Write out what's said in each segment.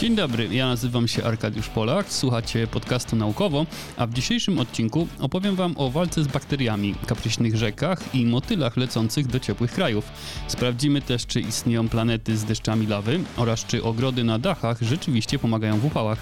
Dzień dobry, ja nazywam się Arkadiusz Polak, słuchacie podcastu naukowo, a w dzisiejszym odcinku opowiem Wam o walce z bakteriami, kapryśnych rzekach i motylach lecących do ciepłych krajów. Sprawdzimy też, czy istnieją planety z deszczami lawy oraz czy ogrody na dachach rzeczywiście pomagają w upałach.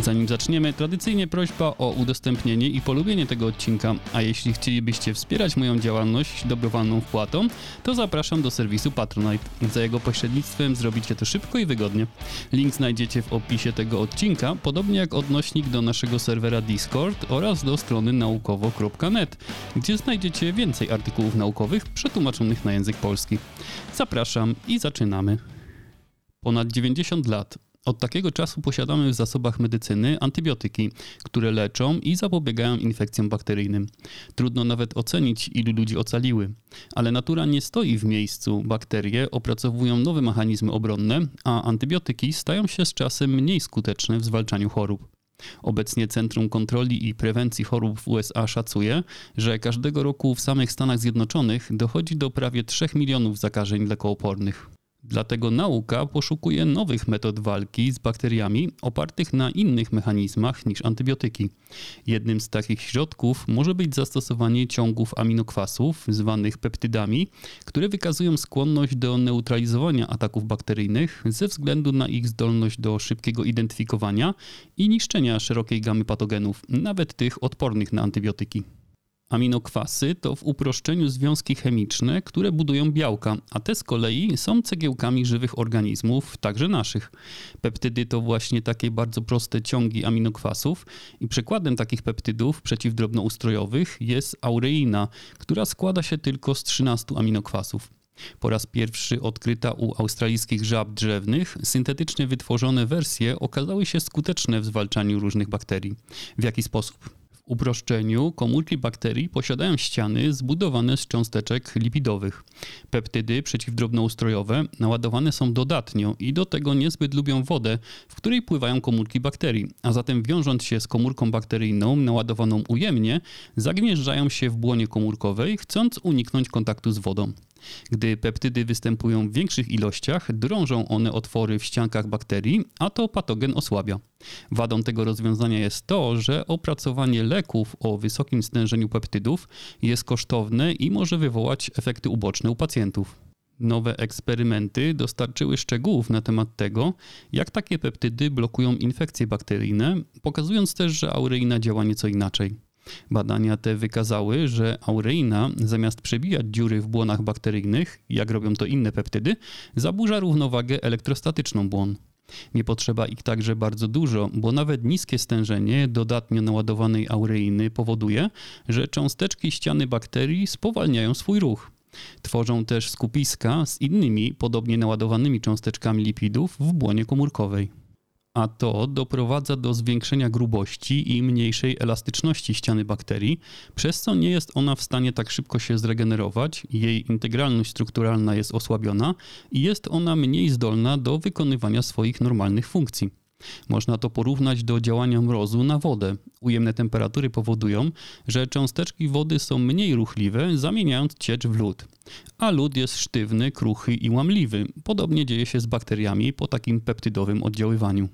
Zanim zaczniemy, tradycyjnie prośba o udostępnienie i polubienie tego odcinka, a jeśli chcielibyście wspierać moją działalność dobrowolną wpłatą, to zapraszam do serwisu Patronite. Za jego pośrednictwem zrobicie to szybko i wygodnie. Link znajdziecie w opisie tego odcinka, podobnie jak odnośnik do naszego serwera Discord oraz do strony naukowo.net, gdzie znajdziecie więcej artykułów naukowych przetłumaczonych na język polski. Zapraszam i zaczynamy. Ponad 90 lat od takiego czasu posiadamy w zasobach medycyny antybiotyki, które leczą i zapobiegają infekcjom bakteryjnym. Trudno nawet ocenić, ilu ludzi ocaliły. Ale natura nie stoi w miejscu. Bakterie opracowują nowe mechanizmy obronne, a antybiotyki stają się z czasem mniej skuteczne w zwalczaniu chorób. Obecnie Centrum Kontroli i Prewencji Chorób w USA szacuje, że każdego roku w samych Stanach Zjednoczonych dochodzi do prawie 3 milionów zakażeń lekoopornych. Dlatego nauka poszukuje nowych metod walki z bakteriami opartych na innych mechanizmach niż antybiotyki. Jednym z takich środków może być zastosowanie ciągów aminokwasów, zwanych peptydami, które wykazują skłonność do neutralizowania ataków bakteryjnych ze względu na ich zdolność do szybkiego identyfikowania i niszczenia szerokiej gamy patogenów, nawet tych odpornych na antybiotyki. Aminokwasy to w uproszczeniu związki chemiczne, które budują białka, a te z kolei są cegiełkami żywych organizmów, także naszych. Peptydy to właśnie takie bardzo proste ciągi aminokwasów i przykładem takich peptydów przeciwdrobnoustrojowych jest aureina, która składa się tylko z 13 aminokwasów. Po raz pierwszy odkryta u australijskich żab drzewnych, syntetycznie wytworzone wersje okazały się skuteczne w zwalczaniu różnych bakterii. W jaki sposób? Uproszczeniu komórki bakterii posiadają ściany zbudowane z cząsteczek lipidowych. Peptydy przeciwdrobnoustrojowe naładowane są dodatnio i do tego niezbyt lubią wodę, w której pływają komórki bakterii, a zatem wiążąc się z komórką bakteryjną naładowaną ujemnie, zagnieżdżają się w błonie komórkowej, chcąc uniknąć kontaktu z wodą. Gdy peptydy występują w większych ilościach, drążą one otwory w ściankach bakterii, a to patogen osłabia. Wadą tego rozwiązania jest to, że opracowanie leków o wysokim stężeniu peptydów jest kosztowne i może wywołać efekty uboczne u pacjentów. Nowe eksperymenty dostarczyły szczegółów na temat tego, jak takie peptydy blokują infekcje bakteryjne, pokazując też, że aureina działa nieco inaczej. Badania te wykazały, że aureina zamiast przebijać dziury w błonach bakteryjnych, jak robią to inne peptydy, zaburza równowagę elektrostatyczną błon. Nie potrzeba ich także bardzo dużo, bo nawet niskie stężenie dodatnio naładowanej aureiny powoduje, że cząsteczki ściany bakterii spowalniają swój ruch. Tworzą też skupiska z innymi podobnie naładowanymi cząsteczkami lipidów w błonie komórkowej a to doprowadza do zwiększenia grubości i mniejszej elastyczności ściany bakterii, przez co nie jest ona w stanie tak szybko się zregenerować, jej integralność strukturalna jest osłabiona i jest ona mniej zdolna do wykonywania swoich normalnych funkcji. Można to porównać do działania mrozu na wodę. Ujemne temperatury powodują, że cząsteczki wody są mniej ruchliwe, zamieniając ciecz w lód. A lód jest sztywny, kruchy i łamliwy. Podobnie dzieje się z bakteriami po takim peptydowym oddziaływaniu.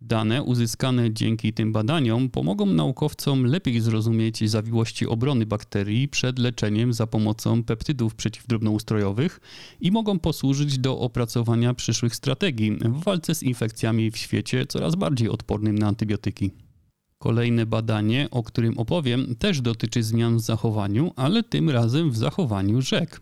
Dane uzyskane dzięki tym badaniom pomogą naukowcom lepiej zrozumieć zawiłości obrony bakterii przed leczeniem za pomocą peptydów przeciwdrobnoustrojowych i mogą posłużyć do opracowania przyszłych strategii w walce z infekcjami w świecie coraz bardziej odpornym na antybiotyki. Kolejne badanie, o którym opowiem, też dotyczy zmian w zachowaniu, ale tym razem w zachowaniu rzek.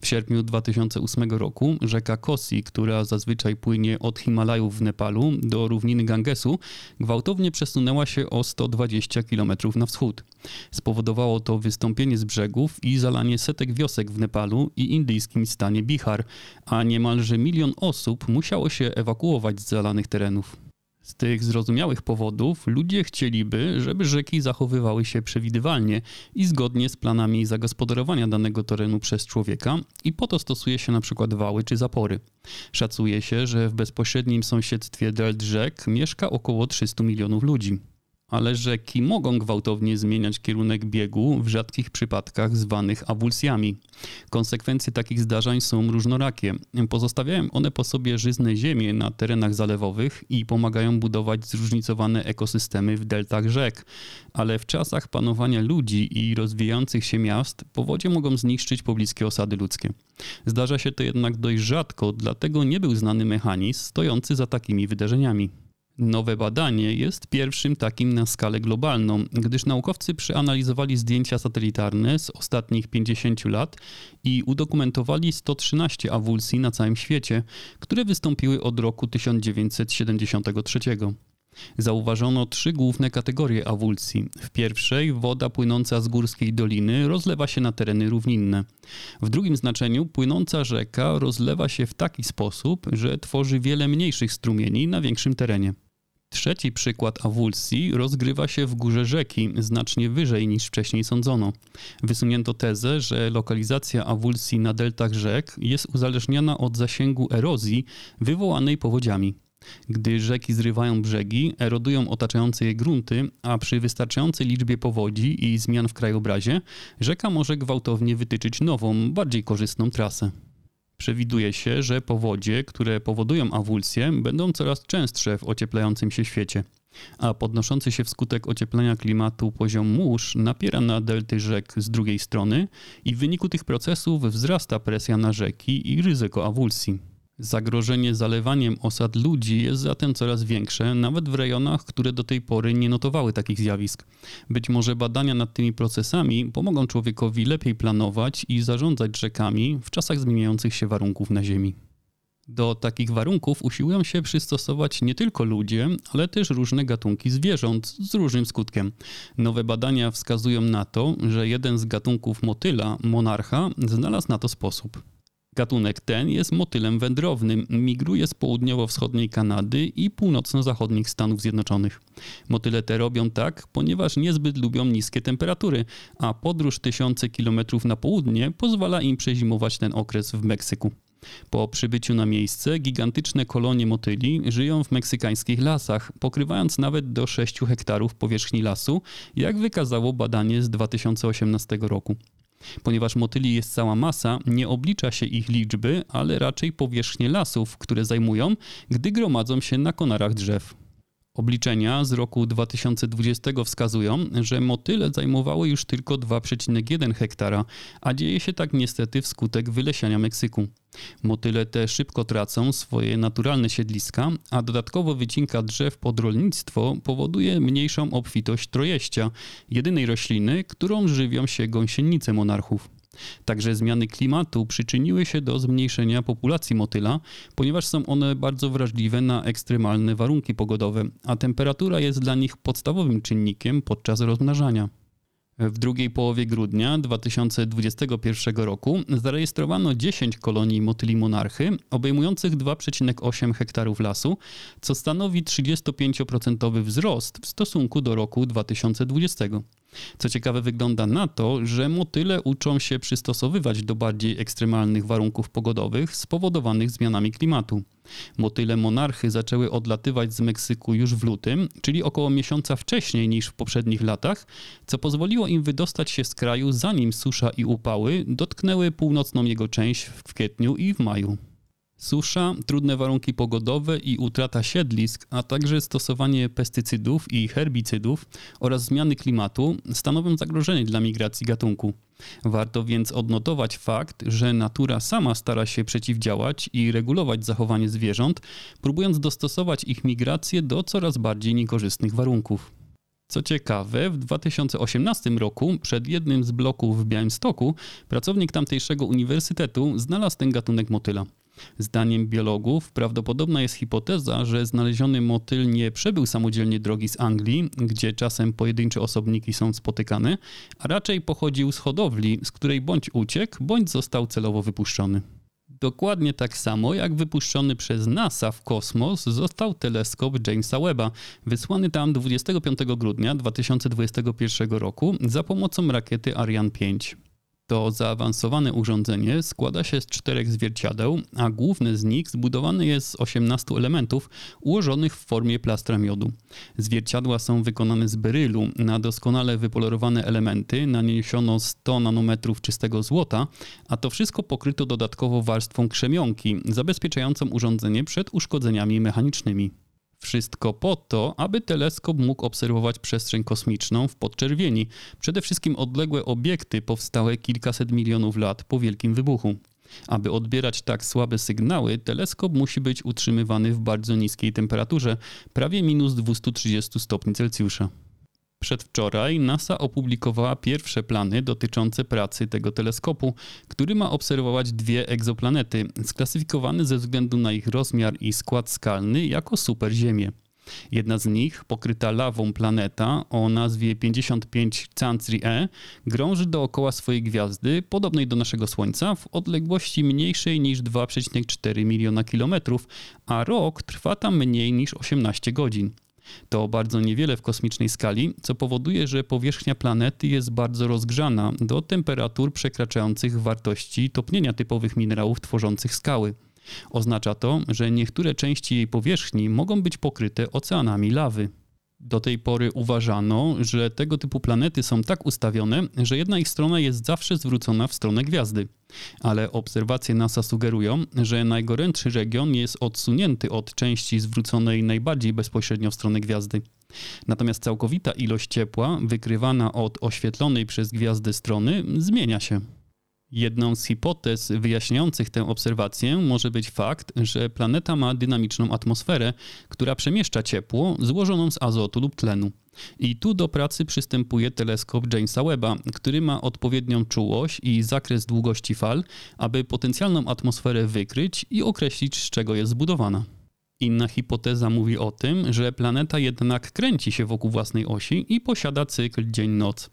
W sierpniu 2008 roku rzeka Kosi, która zazwyczaj płynie od Himalajów w Nepalu do równiny Gangesu, gwałtownie przesunęła się o 120 km na wschód. Spowodowało to wystąpienie z brzegów i zalanie setek wiosek w Nepalu i indyjskim stanie Bihar, a niemalże milion osób musiało się ewakuować z zalanych terenów. Z tych zrozumiałych powodów ludzie chcieliby, żeby rzeki zachowywały się przewidywalnie i zgodnie z planami zagospodarowania danego terenu przez człowieka i po to stosuje się na przykład wały czy zapory. Szacuje się, że w bezpośrednim sąsiedztwie delta rzek mieszka około 300 milionów ludzi. Ale rzeki mogą gwałtownie zmieniać kierunek biegu w rzadkich przypadkach zwanych awulsjami. Konsekwencje takich zdarzeń są różnorakie. Pozostawiają one po sobie żyzne ziemie na terenach zalewowych i pomagają budować zróżnicowane ekosystemy w deltach rzek, ale w czasach panowania ludzi i rozwijających się miast powodzie mogą zniszczyć pobliskie osady ludzkie. Zdarza się to jednak dość rzadko, dlatego nie był znany mechanizm stojący za takimi wydarzeniami. Nowe badanie jest pierwszym takim na skalę globalną, gdyż naukowcy przeanalizowali zdjęcia satelitarne z ostatnich 50 lat i udokumentowali 113 awulsji na całym świecie, które wystąpiły od roku 1973. Zauważono trzy główne kategorie awulsji. W pierwszej woda płynąca z górskiej doliny rozlewa się na tereny równinne. W drugim znaczeniu płynąca rzeka rozlewa się w taki sposób, że tworzy wiele mniejszych strumieni na większym terenie. Trzeci przykład awulsji rozgrywa się w górze rzeki, znacznie wyżej niż wcześniej sądzono. Wysunięto tezę, że lokalizacja awulsji na deltach rzek jest uzależniona od zasięgu erozji wywołanej powodziami. Gdy rzeki zrywają brzegi, erodują otaczające je grunty, a przy wystarczającej liczbie powodzi i zmian w krajobrazie, rzeka może gwałtownie wytyczyć nową, bardziej korzystną trasę. Przewiduje się, że powodzie, które powodują awulsję, będą coraz częstsze w ocieplającym się świecie. A podnoszący się wskutek ocieplenia klimatu poziom mórz napiera na delty rzek z drugiej strony i w wyniku tych procesów wzrasta presja na rzeki i ryzyko awulsji. Zagrożenie zalewaniem osad ludzi jest zatem coraz większe, nawet w rejonach, które do tej pory nie notowały takich zjawisk. Być może badania nad tymi procesami pomogą człowiekowi lepiej planować i zarządzać rzekami w czasach zmieniających się warunków na Ziemi. Do takich warunków usiłują się przystosować nie tylko ludzie, ale też różne gatunki zwierząt z różnym skutkiem. Nowe badania wskazują na to, że jeden z gatunków motyla, monarcha, znalazł na to sposób. Gatunek ten jest motylem wędrownym, migruje z południowo-wschodniej Kanady i północno-zachodnich Stanów Zjednoczonych. Motyle te robią tak, ponieważ niezbyt lubią niskie temperatury, a podróż tysiące kilometrów na południe pozwala im przezimować ten okres w Meksyku. Po przybyciu na miejsce gigantyczne kolonie motyli żyją w meksykańskich lasach, pokrywając nawet do 6 hektarów powierzchni lasu, jak wykazało badanie z 2018 roku. Ponieważ motyli jest cała masa, nie oblicza się ich liczby, ale raczej powierzchnię lasów, które zajmują, gdy gromadzą się na konarach drzew. Obliczenia z roku 2020 wskazują, że motyle zajmowały już tylko 2,1 hektara, a dzieje się tak niestety wskutek wylesiania Meksyku. Motyle te szybko tracą swoje naturalne siedliska, a dodatkowo wycinka drzew pod rolnictwo powoduje mniejszą obfitość trojeścia, jedynej rośliny, którą żywią się gąsienice monarchów. Także zmiany klimatu przyczyniły się do zmniejszenia populacji motyla, ponieważ są one bardzo wrażliwe na ekstremalne warunki pogodowe, a temperatura jest dla nich podstawowym czynnikiem podczas rozmnażania. W drugiej połowie grudnia 2021 roku zarejestrowano 10 kolonii motyli monarchy, obejmujących 2,8 hektarów lasu, co stanowi 35% wzrost w stosunku do roku 2020. Co ciekawe, wygląda na to, że motyle uczą się przystosowywać do bardziej ekstremalnych warunków pogodowych spowodowanych zmianami klimatu. Motyle monarchy zaczęły odlatywać z Meksyku już w lutym, czyli około miesiąca wcześniej niż w poprzednich latach, co pozwoliło im wydostać się z kraju zanim susza i upały dotknęły północną jego część w kwietniu i w maju. Susza, trudne warunki pogodowe i utrata siedlisk, a także stosowanie pestycydów i herbicydów oraz zmiany klimatu stanowią zagrożenie dla migracji gatunku. Warto więc odnotować fakt, że natura sama stara się przeciwdziałać i regulować zachowanie zwierząt, próbując dostosować ich migrację do coraz bardziej niekorzystnych warunków. Co ciekawe, w 2018 roku przed jednym z bloków w Białymstoku pracownik tamtejszego uniwersytetu znalazł ten gatunek motyla. Zdaniem biologów prawdopodobna jest hipoteza, że znaleziony motyl nie przebył samodzielnie drogi z Anglii, gdzie czasem pojedyncze osobniki są spotykane, a raczej pochodził z hodowli, z której bądź uciekł, bądź został celowo wypuszczony. Dokładnie tak samo jak wypuszczony przez NASA w kosmos został teleskop Jamesa Webba, wysłany tam 25 grudnia 2021 roku za pomocą rakiety Ariane 5. To zaawansowane urządzenie składa się z czterech zwierciadeł, a główne z nich zbudowane jest z 18 elementów ułożonych w formie plastra miodu. Zwierciadła są wykonane z berylu. Na doskonale wypolerowane elementy naniesiono 100 nanometrów czystego złota, a to wszystko pokryto dodatkowo warstwą krzemionki, zabezpieczającą urządzenie przed uszkodzeniami mechanicznymi. Wszystko po to, aby teleskop mógł obserwować przestrzeń kosmiczną w podczerwieni, przede wszystkim odległe obiekty powstałe kilkaset milionów lat po Wielkim Wybuchu. Aby odbierać tak słabe sygnały, teleskop musi być utrzymywany w bardzo niskiej temperaturze, prawie minus 230 stopni Celsjusza. Przedwczoraj NASA opublikowała pierwsze plany dotyczące pracy tego teleskopu, który ma obserwować dwie egzoplanety, sklasyfikowane ze względu na ich rozmiar i skład skalny jako superziemie. Jedna z nich, pokryta lawą planeta o nazwie 55 Cancri E, grąży dookoła swojej gwiazdy, podobnej do naszego Słońca, w odległości mniejszej niż 2,4 miliona kilometrów, a rok trwa tam mniej niż 18 godzin. To bardzo niewiele w kosmicznej skali, co powoduje, że powierzchnia planety jest bardzo rozgrzana do temperatur przekraczających wartości topnienia typowych minerałów tworzących skały. Oznacza to, że niektóre części jej powierzchni mogą być pokryte oceanami lawy. Do tej pory uważano, że tego typu planety są tak ustawione, że jedna ich strona jest zawsze zwrócona w stronę gwiazdy. Ale obserwacje NASA sugerują, że najgorętszy region jest odsunięty od części zwróconej najbardziej bezpośrednio w stronę gwiazdy. Natomiast całkowita ilość ciepła wykrywana od oświetlonej przez gwiazdę strony zmienia się. Jedną z hipotez wyjaśniających tę obserwację może być fakt, że planeta ma dynamiczną atmosferę, która przemieszcza ciepło złożoną z azotu lub tlenu. I tu do pracy przystępuje teleskop Jamesa Webba, który ma odpowiednią czułość i zakres długości fal, aby potencjalną atmosferę wykryć i określić, z czego jest zbudowana. Inna hipoteza mówi o tym, że planeta jednak kręci się wokół własnej osi i posiada cykl dzień-noc.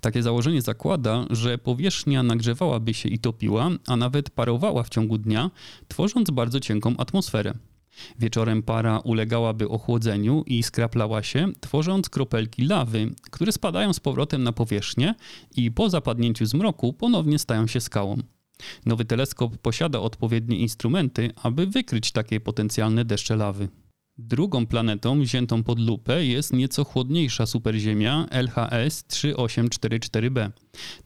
Takie założenie zakłada, że powierzchnia nagrzewałaby się i topiła, a nawet parowała w ciągu dnia, tworząc bardzo cienką atmosferę. Wieczorem para ulegałaby ochłodzeniu i skraplała się, tworząc kropelki lawy, które spadają z powrotem na powierzchnię i po zapadnięciu zmroku ponownie stają się skałą. Nowy teleskop posiada odpowiednie instrumenty, aby wykryć takie potencjalne deszcze lawy. Drugą planetą wziętą pod lupę jest nieco chłodniejsza superziemia LHS 3844b.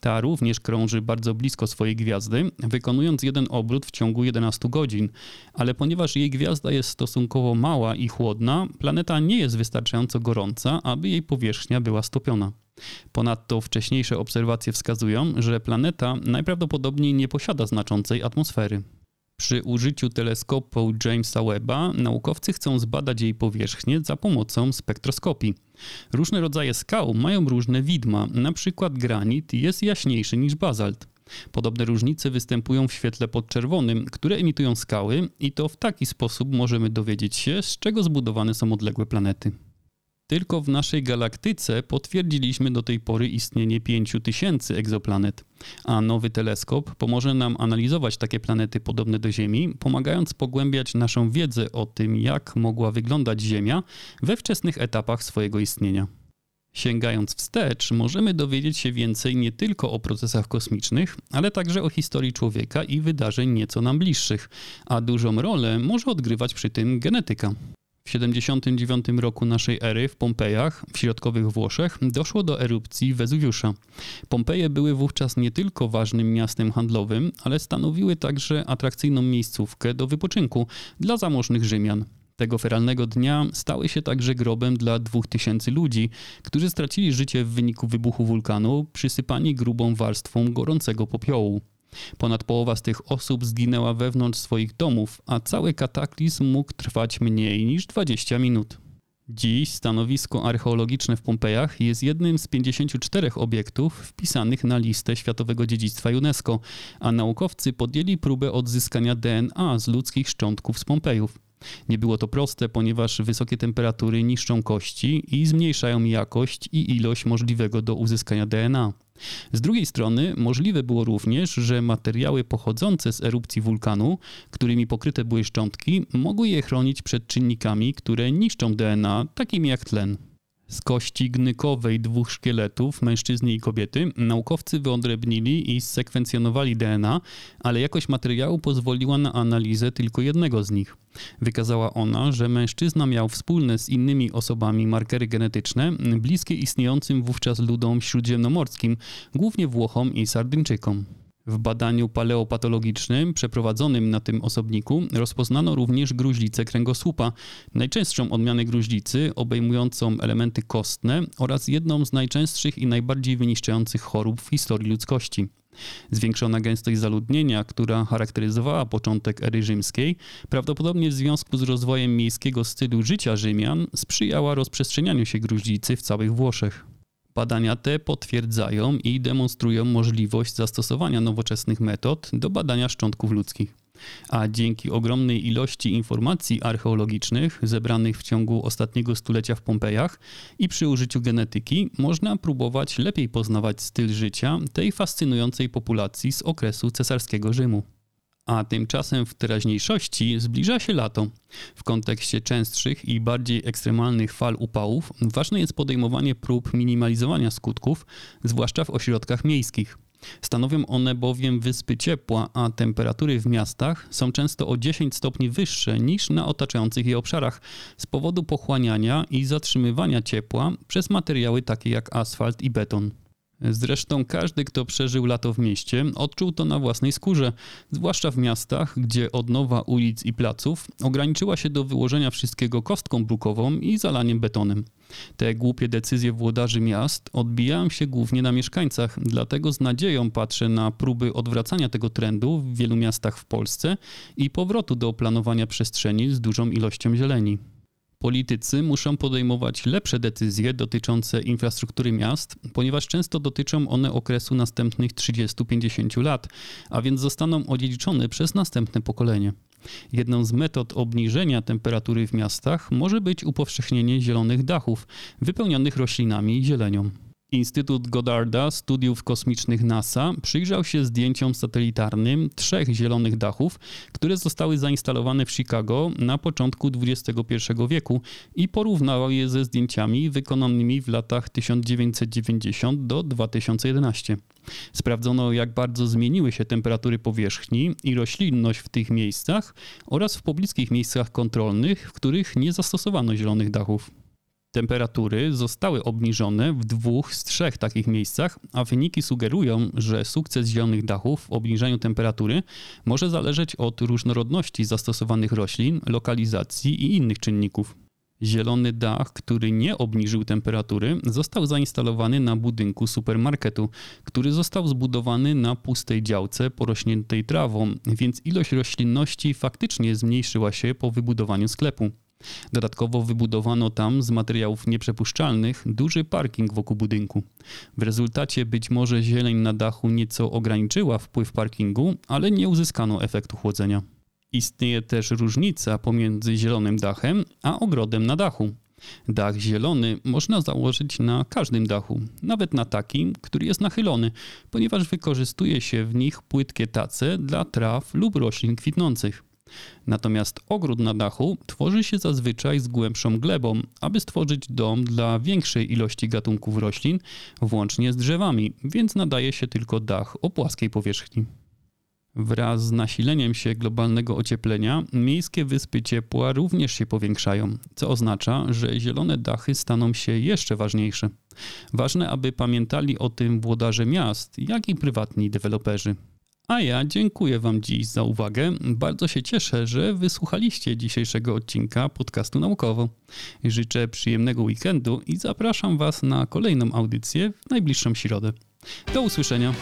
Ta również krąży bardzo blisko swojej gwiazdy, wykonując jeden obrót w ciągu 11 godzin, ale ponieważ jej gwiazda jest stosunkowo mała i chłodna, planeta nie jest wystarczająco gorąca, aby jej powierzchnia była stopiona. Ponadto wcześniejsze obserwacje wskazują, że planeta najprawdopodobniej nie posiada znaczącej atmosfery. Przy użyciu teleskopu Jamesa Webba naukowcy chcą zbadać jej powierzchnię za pomocą spektroskopii. Różne rodzaje skał mają różne widma, przykład granit jest jaśniejszy niż bazalt. Podobne różnice występują w świetle podczerwonym, które emitują skały i to w taki sposób możemy dowiedzieć się, z czego zbudowane są odległe planety. Tylko w naszej galaktyce potwierdziliśmy do tej pory istnienie 5000 egzoplanet, a nowy teleskop pomoże nam analizować takie planety podobne do Ziemi, pomagając pogłębiać naszą wiedzę o tym, jak mogła wyglądać Ziemia we wczesnych etapach swojego istnienia. Sięgając wstecz, możemy dowiedzieć się więcej nie tylko o procesach kosmicznych, ale także o historii człowieka i wydarzeń nieco nam bliższych, a dużą rolę może odgrywać przy tym genetyka. W 79 roku naszej ery w Pompejach, w środkowych Włoszech, doszło do erupcji Wezuwiusza. Pompeje były wówczas nie tylko ważnym miastem handlowym, ale stanowiły także atrakcyjną miejscówkę do wypoczynku dla zamożnych Rzymian. Tego feralnego dnia stały się także grobem dla dwóch tysięcy ludzi, którzy stracili życie w wyniku wybuchu wulkanu, przysypani grubą warstwą gorącego popiołu. Ponad połowa z tych osób zginęła wewnątrz swoich domów, a cały kataklizm mógł trwać mniej niż 20 minut. Dziś stanowisko archeologiczne w Pompejach jest jednym z 54 obiektów wpisanych na listę Światowego Dziedzictwa UNESCO, a naukowcy podjęli próbę odzyskania DNA z ludzkich szczątków z Pompejów. Nie było to proste, ponieważ wysokie temperatury niszczą kości i zmniejszają jakość i ilość możliwego do uzyskania DNA. Z drugiej strony możliwe było również, że materiały pochodzące z erupcji wulkanu, którymi pokryte były szczątki, mogły je chronić przed czynnikami, które niszczą DNA, takimi jak tlen. Z kości gnykowej dwóch szkieletów, mężczyzny i kobiety, naukowcy wyodrębnili i sekwencjonowali DNA, ale jakość materiału pozwoliła na analizę tylko jednego z nich. Wykazała ona, że mężczyzna miał wspólne z innymi osobami markery genetyczne, bliskie istniejącym wówczas ludom śródziemnomorskim, głównie Włochom i Sardyńczykom. W badaniu paleopatologicznym przeprowadzonym na tym osobniku rozpoznano również gruźlicę kręgosłupa, najczęstszą odmianę gruźlicy obejmującą elementy kostne oraz jedną z najczęstszych i najbardziej wyniszczających chorób w historii ludzkości. Zwiększona gęstość zaludnienia, która charakteryzowała początek ery rzymskiej, prawdopodobnie w związku z rozwojem miejskiego stylu życia Rzymian, sprzyjała rozprzestrzenianiu się gruźlicy w całych Włoszech. Badania te potwierdzają i demonstrują możliwość zastosowania nowoczesnych metod do badania szczątków ludzkich. A dzięki ogromnej ilości informacji archeologicznych zebranych w ciągu ostatniego stulecia w Pompejach i przy użyciu genetyki można próbować lepiej poznawać styl życia tej fascynującej populacji z okresu cesarskiego Rzymu. A tymczasem w teraźniejszości zbliża się lato. W kontekście częstszych i bardziej ekstremalnych fal upałów ważne jest podejmowanie prób minimalizowania skutków, zwłaszcza w ośrodkach miejskich. Stanowią one bowiem wyspy ciepła, a temperatury w miastach są często o 10 stopni wyższe niż na otaczających je obszarach z powodu pochłaniania i zatrzymywania ciepła przez materiały takie jak asfalt i beton. Zresztą każdy, kto przeżył lato w mieście, odczuł to na własnej skórze, zwłaszcza w miastach, gdzie odnowa ulic i placów ograniczyła się do wyłożenia wszystkiego kostką brukową i zalaniem betonem. Te głupie decyzje włodarzy miast odbijają się głównie na mieszkańcach, dlatego z nadzieją patrzę na próby odwracania tego trendu w wielu miastach w Polsce i powrotu do planowania przestrzeni z dużą ilością zieleni. Politycy muszą podejmować lepsze decyzje dotyczące infrastruktury miast, ponieważ często dotyczą one okresu następnych 30-50 lat, a więc zostaną odziedziczone przez następne pokolenie. Jedną z metod obniżenia temperatury w miastach może być upowszechnienie zielonych dachów, wypełnionych roślinami i zielenią. Instytut Goddarda Studiów Kosmicznych NASA przyjrzał się zdjęciom satelitarnym trzech zielonych dachów, które zostały zainstalowane w Chicago na początku XXI wieku i porównał je ze zdjęciami wykonanymi w latach 1990 do 2011. Sprawdzono, jak bardzo zmieniły się temperatury powierzchni i roślinność w tych miejscach oraz w pobliskich miejscach kontrolnych, w których nie zastosowano zielonych dachów. Temperatury zostały obniżone w dwóch z trzech takich miejscach, a wyniki sugerują, że sukces zielonych dachów w obniżaniu temperatury może zależeć od różnorodności zastosowanych roślin, lokalizacji i innych czynników. Zielony dach, który nie obniżył temperatury, został zainstalowany na budynku supermarketu, który został zbudowany na pustej działce porośniętej trawą, więc ilość roślinności faktycznie zmniejszyła się po wybudowaniu sklepu. Dodatkowo wybudowano tam z materiałów nieprzepuszczalnych duży parking wokół budynku. W rezultacie być może zieleń na dachu nieco ograniczyła wpływ parkingu, ale nie uzyskano efektu chłodzenia. Istnieje też różnica pomiędzy zielonym dachem a ogrodem na dachu. Dach zielony można założyć na każdym dachu, nawet na takim, który jest nachylony, ponieważ wykorzystuje się w nich płytkie tace dla traw lub roślin kwitnących. Natomiast ogród na dachu tworzy się zazwyczaj z głębszą glebą, aby stworzyć dom dla większej ilości gatunków roślin, włącznie z drzewami, więc nadaje się tylko dach o płaskiej powierzchni. Wraz z nasileniem się globalnego ocieplenia, miejskie wyspy ciepła również się powiększają, co oznacza, że zielone dachy staną się jeszcze ważniejsze. Ważne, aby pamiętali o tym włodarze miast, jak i prywatni deweloperzy. A ja dziękuję Wam dziś za uwagę. Bardzo się cieszę, że wysłuchaliście dzisiejszego odcinka podcastu naukowo. Życzę przyjemnego weekendu i zapraszam Was na kolejną audycję w najbliższą środę. Do usłyszenia.